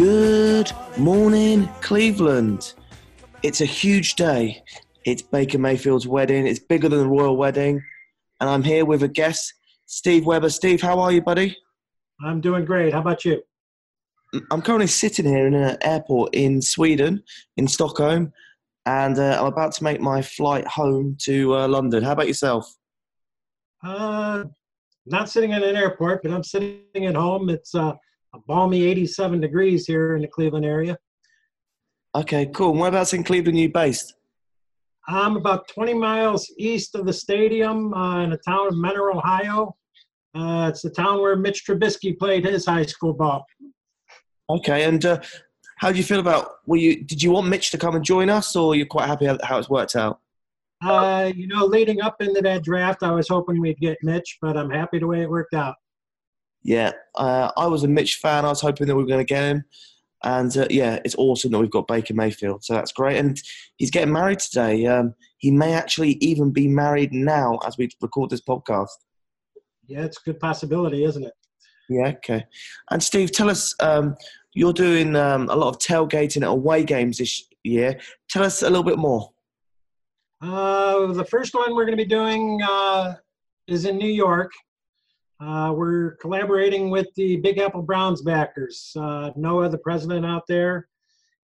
Good morning, Cleveland. It's a huge day. It's Baker Mayfield's wedding. It's bigger than the royal wedding. And I'm here with a guest, Steve Weber. Steve, how are you, buddy? I'm doing great. How about you? I'm currently sitting here in an airport in Sweden, in Stockholm, and uh, I'm about to make my flight home to uh, London. How about yourself? Uh, not sitting in an airport, but I'm sitting at home. It's uh, a balmy 87 degrees here in the Cleveland area. Okay, cool. And whereabouts in Cleveland are you based? I'm about 20 miles east of the stadium uh, in the town of Mentor, Ohio. Uh, it's the town where Mitch Trubisky played his high school ball. Okay, and uh, how do you feel about? Were you? Did you want Mitch to come and join us, or you're quite happy how, how it's worked out? Uh, you know, leading up into that draft, I was hoping we'd get Mitch, but I'm happy the way it worked out. Yeah, uh, I was a Mitch fan. I was hoping that we were going to get him, and uh, yeah, it's awesome that we've got Baker Mayfield. So that's great, and he's getting married today. Um, he may actually even be married now as we record this podcast. Yeah, it's a good possibility, isn't it? Yeah, okay. And Steve, tell us, um, you're doing um, a lot of tailgating at away games this year. Tell us a little bit more. Uh, the first one we're going to be doing uh, is in New York. Uh, we're collaborating with the Big Apple Browns backers. Uh, Noah, the president out there,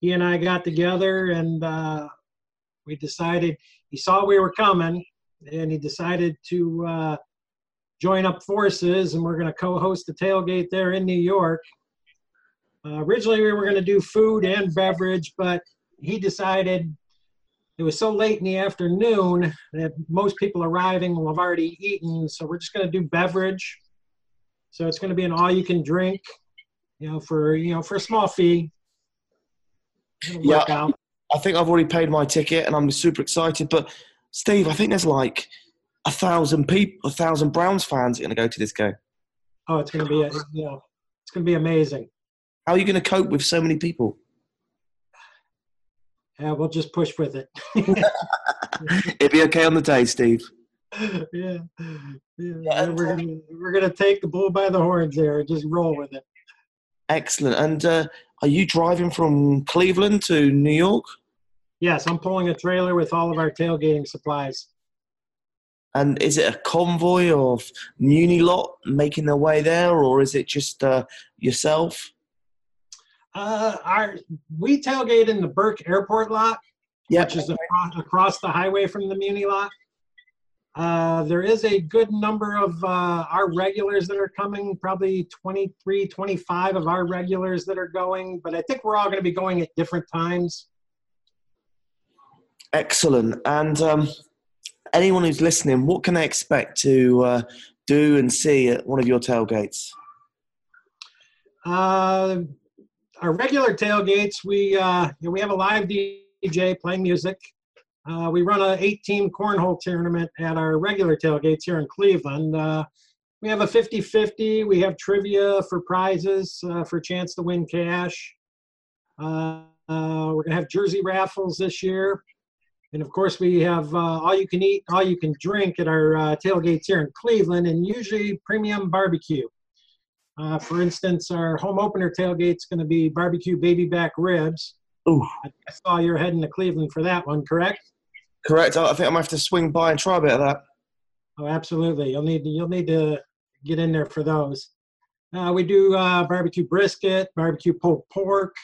he and I got together and uh, we decided, he saw we were coming and he decided to uh, join up forces and we're going to co-host the tailgate there in New York. Uh, originally, we were going to do food and beverage, but he decided it was so late in the afternoon that most people arriving will have already eaten. So we're just going to do beverage. So it's going to be an all-you-can-drink, you know, for you know for a small fee. Yeah. out. I think I've already paid my ticket and I'm super excited. But Steve, I think there's like a thousand people, a thousand Browns fans are going to go to this game. Oh, it's going to be a, know, it's going to be amazing. How are you going to cope with so many people? Yeah, we'll just push with it. It'll be okay on the day, Steve. yeah, yeah. we're gonna we're gonna take the bull by the horns there and just roll with it. Excellent. And uh, are you driving from Cleveland to New York? Yes, I'm pulling a trailer with all of our tailgating supplies. And is it a convoy of Muni lot making their way there, or is it just uh, yourself? Uh, our we tailgate in the Burke Airport lot, Yep. which is across the highway from the Muni lot. Uh, there is a good number of uh, our regulars that are coming, probably 23, 25 of our regulars that are going, but I think we're all going to be going at different times. Excellent. And um, anyone who's listening, what can they expect to uh, do and see at one of your tailgates? Uh, our regular tailgates, we uh, we have a live DJ playing music. Uh, we run an eight-team cornhole tournament at our regular tailgates here in Cleveland. Uh, we have a 50-50. We have trivia for prizes uh, for a chance to win cash. Uh, uh, we're gonna have jersey raffles this year, and of course we have uh, all you can eat, all you can drink at our uh, tailgates here in Cleveland, and usually premium barbecue. Uh, for instance, our home opener tailgate's going to be barbecue baby back ribs. Ooh, I saw you're heading to Cleveland for that one, correct? Correct. I think I'm to have to swing by and try a bit of that. Oh, absolutely. You'll need you'll need to get in there for those. Uh, we do uh, barbecue brisket, barbecue pulled pork.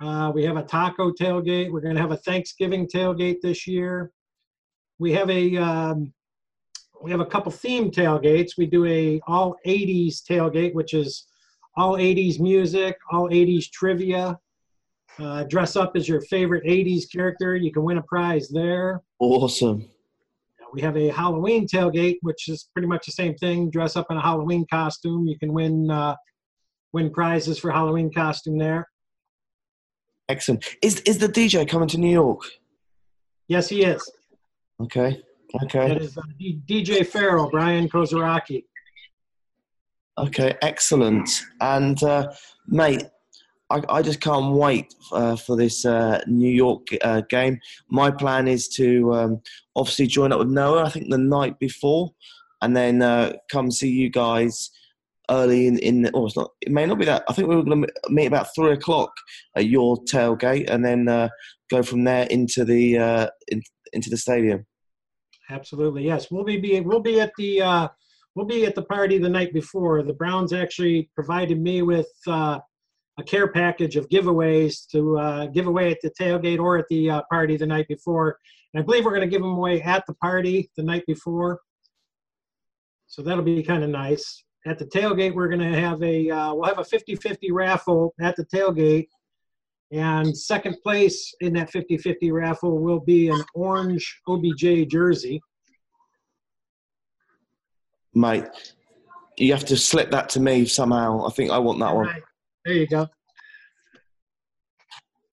Uh, we have a taco tailgate. We're going to have a Thanksgiving tailgate this year. We have a um, we have a couple theme tailgates. We do a all 80s tailgate, which is all 80s music, all 80s trivia. Uh, dress up as your favorite 80s character. You can win a prize there. Awesome. we have a Halloween tailgate, which is pretty much the same thing. Dress up in a Halloween costume. You can win uh, win prizes for Halloween costume there. Excellent. Is is the DJ coming to New York? Yes, he is. Okay. Okay. That is uh, DJ Farrell, Brian Kozaraki. Okay, excellent. And uh, mate, I, I just can't wait uh, for this uh, New York uh, game. My plan is to um, obviously join up with Noah. I think the night before, and then uh, come see you guys early in. in oh, it's not. It may not be that. I think we were going to meet about three o'clock at your tailgate, and then uh, go from there into the uh, in, into the stadium. Absolutely, yes. We'll be, we'll be at the we'll be at the party the night before. The Browns actually provided me with uh, a care package of giveaways to uh, give away at the tailgate or at the uh, party the night before. And I believe we're going to give them away at the party the night before. So that'll be kind of nice. At the tailgate, we're going to have a uh, we'll have a 50-50 raffle at the tailgate. And second place in that 50-50 raffle will be an orange OBJ jersey. Mate, you have to slip that to me somehow. I think I want that one. Right. There you go.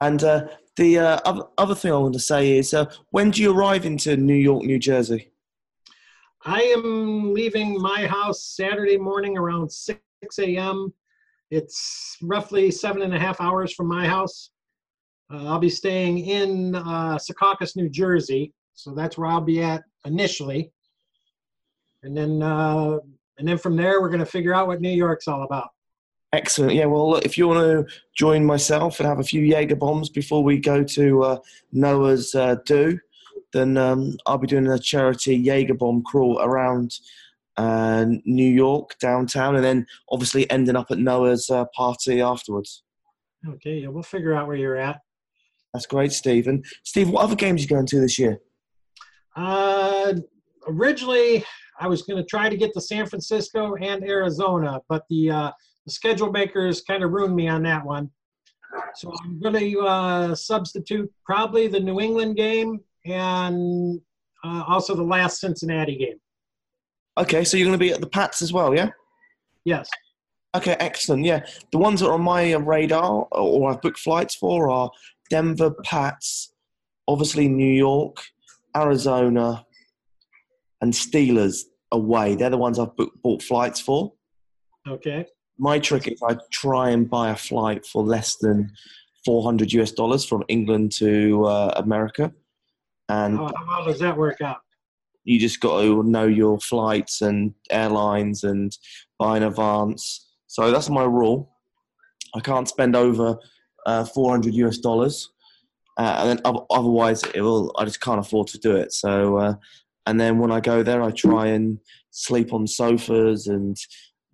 And uh, the uh, other, other thing I want to say is, uh, when do you arrive into New York, New Jersey? I am leaving my house Saturday morning around 6 a.m. It's roughly seven and a half hours from my house. Uh, I'll be staying in uh, Secaucus, New Jersey, so that's where I'll be at initially. And then, uh, and then from there, we're going to figure out what New York's all about. Excellent. Yeah. Well, look, if you want to join myself and have a few Jaeger bombs before we go to uh, Noah's uh, do, then um, I'll be doing a charity Jaeger bomb crawl around uh, New York downtown, and then obviously ending up at Noah's uh, party afterwards. Okay, yeah, we'll figure out where you're at. That's great, Stephen. Steve, what other games are you going to this year? Uh, originally, I was going to try to get to San Francisco and Arizona, but the uh, the schedule makers kind of ruined me on that one. So I'm going to uh, substitute probably the New England game and uh, also the last Cincinnati game. Okay, so you're going to be at the Pats as well, yeah? Yes. Okay, excellent. Yeah, the ones that are on my radar or I've booked flights for are Denver, Pats, obviously New York, Arizona, and Steelers away. They're the ones I've booked, bought flights for. Okay. My trick is I try and buy a flight for less than 400 US dollars from England to uh, America. And How, how well does that work out? you just got to know your flights and airlines and buy in advance. So that's my rule. I can't spend over uh, 400 US dollars, uh, and then oth- otherwise it will. I just can't afford to do it. So, uh, and then when I go there, I try and sleep on sofas and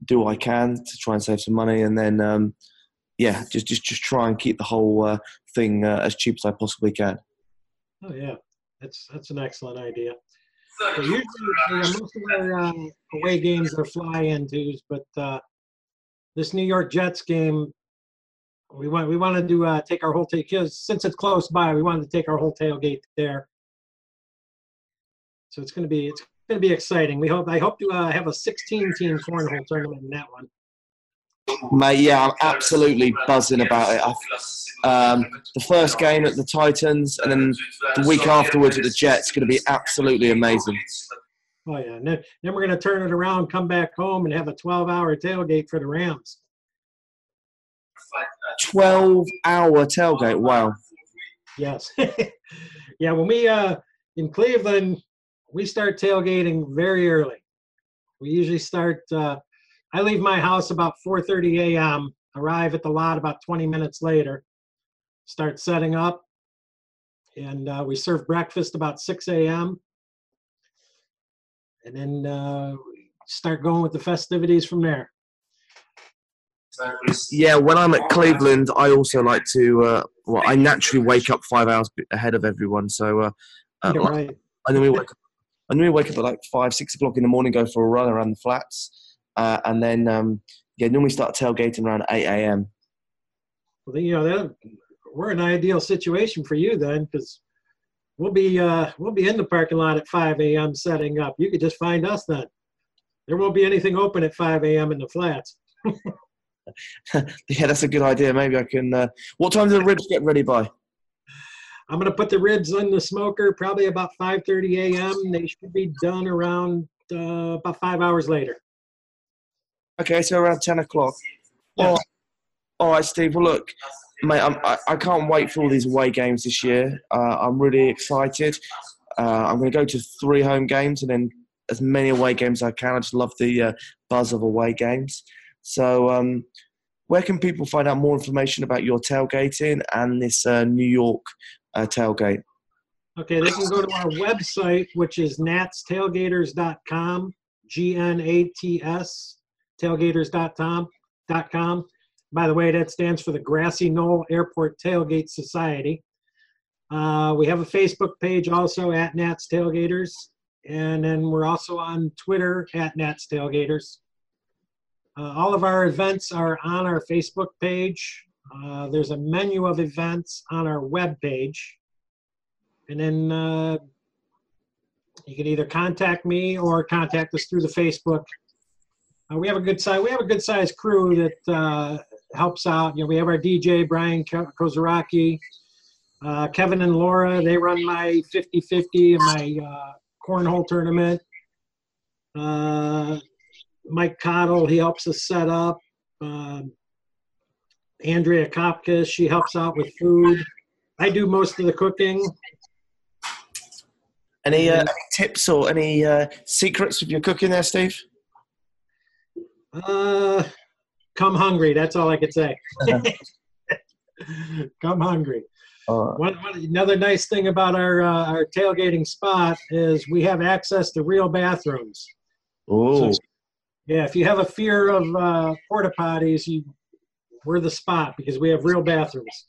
do what I can to try and save some money, and then um, yeah, just just just try and keep the whole uh, thing uh, as cheap as I possibly can. Oh yeah, that's that's an excellent idea. So usually, you know, most of our uh, away games are fly-in-tos, but uh, this New York Jets game, we want we wanted to uh, take our whole take because since it's close by, we wanted to take our whole tailgate there. So it's going to be it's going to be exciting. We hope I hope to uh, have a 16-team cornhole tournament in that one. Mate, yeah, I'm absolutely buzzing about it. Um, the first game at the Titans, and then the week afterwards at the Jets, going to be absolutely amazing. Oh yeah, and then, then we're going to turn it around, come back home, and have a 12-hour tailgate for the Rams. 12 hour tailgate. Wow. Yes. yeah, when we uh in Cleveland, we start tailgating very early. We usually start uh I leave my house about 4:30 a.m., arrive at the lot about 20 minutes later, start setting up and uh, we serve breakfast about 6 a.m. and then uh, start going with the festivities from there. Yeah, when I'm at Cleveland, I also like to. Uh, well, I naturally wake up five hours ahead of everyone, so uh, uh, right. I normally wake up. I normally wake up at like five, six o'clock in the morning, go for a run around the flats, uh, and then um, yeah, normally start tailgating around eight a.m. Well, you know, that, we're an ideal situation for you then, because we'll be uh, we'll be in the parking lot at 5 a.m. setting up. You could just find us then. There won't be anything open at 5 a.m. in the flats. yeah, that's a good idea. Maybe I can. Uh, what time do the ribs get ready by? I'm gonna put the ribs in the smoker probably about 5:30 a.m. They should be done around uh, about five hours later. Okay, so around 10 o'clock. Yeah. All, right. all right, Steve. Well, look, mate, I'm, I, I can't wait for all these away games this year. Uh, I'm really excited. Uh, I'm going to go to three home games and then as many away games as I can. I just love the uh, buzz of away games. So, um, where can people find out more information about your tailgating and this uh, New York uh, tailgate? Okay, they can go to our website, which is gnatstailgaters.com, G N A T S, tailgaters.com. dot com. By the way, that stands for the Grassy Knoll Airport Tailgate Society. Uh, we have a Facebook page also at Gnats Tailgaters, and then we're also on Twitter at Gnats Tailgaters. Uh, all of our events are on our Facebook page. Uh, there's a menu of events on our web page. And then uh, you can either contact me or contact us through the Facebook. Uh, we have a good size. We have a good sized crew that uh, helps out. You know, we have our DJ Brian Ko- Kozaraki, uh, Kevin and Laura. They run my 50-50 and my cornhole tournament. Mike Cottle, he helps us set up. Um, Andrea Kopka, she helps out with food. I do most of the cooking. Any, uh, any tips or any uh, secrets with your cooking there, Steve? Uh, come hungry. That's all I could say. come hungry. Uh, One, one, another nice thing about our uh, our tailgating spot is we have access to real bathrooms. oh, Yeah, if you have a fear of uh, porta potties, you we're the spot because we have real bathrooms.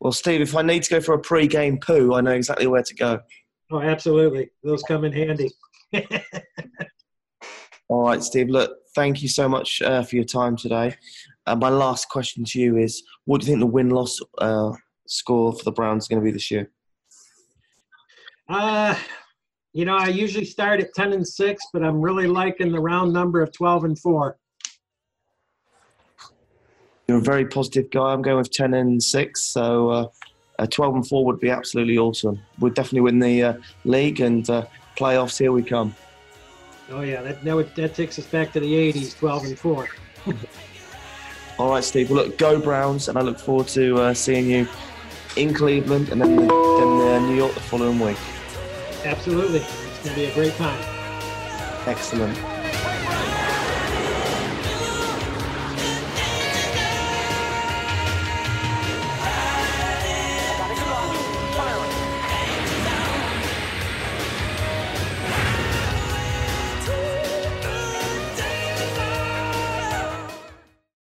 well, Steve, if I need to go for a pre-game poo, I know exactly where to go. Oh, absolutely. Those come in handy. All right, Steve. Look, thank you so much uh, for your time today. Uh, my last question to you is: What do you think the win-loss uh, score for the Browns is going to be this year? Uh, you know, I usually start at 10 and 6, but I'm really liking the round number of 12 and 4. You're a very positive guy. I'm going with 10 and 6, so uh, uh, 12 and 4 would be absolutely awesome. We'd definitely win the uh, league and uh, playoffs. Here we come. Oh, yeah, that, that, would, that takes us back to the 80s, 12 and 4. All right, Steve. Well, look, go Browns, and I look forward to uh, seeing you in Cleveland and then, then uh, New York the following week. Absolutely. It's going to be a great time. Excellent.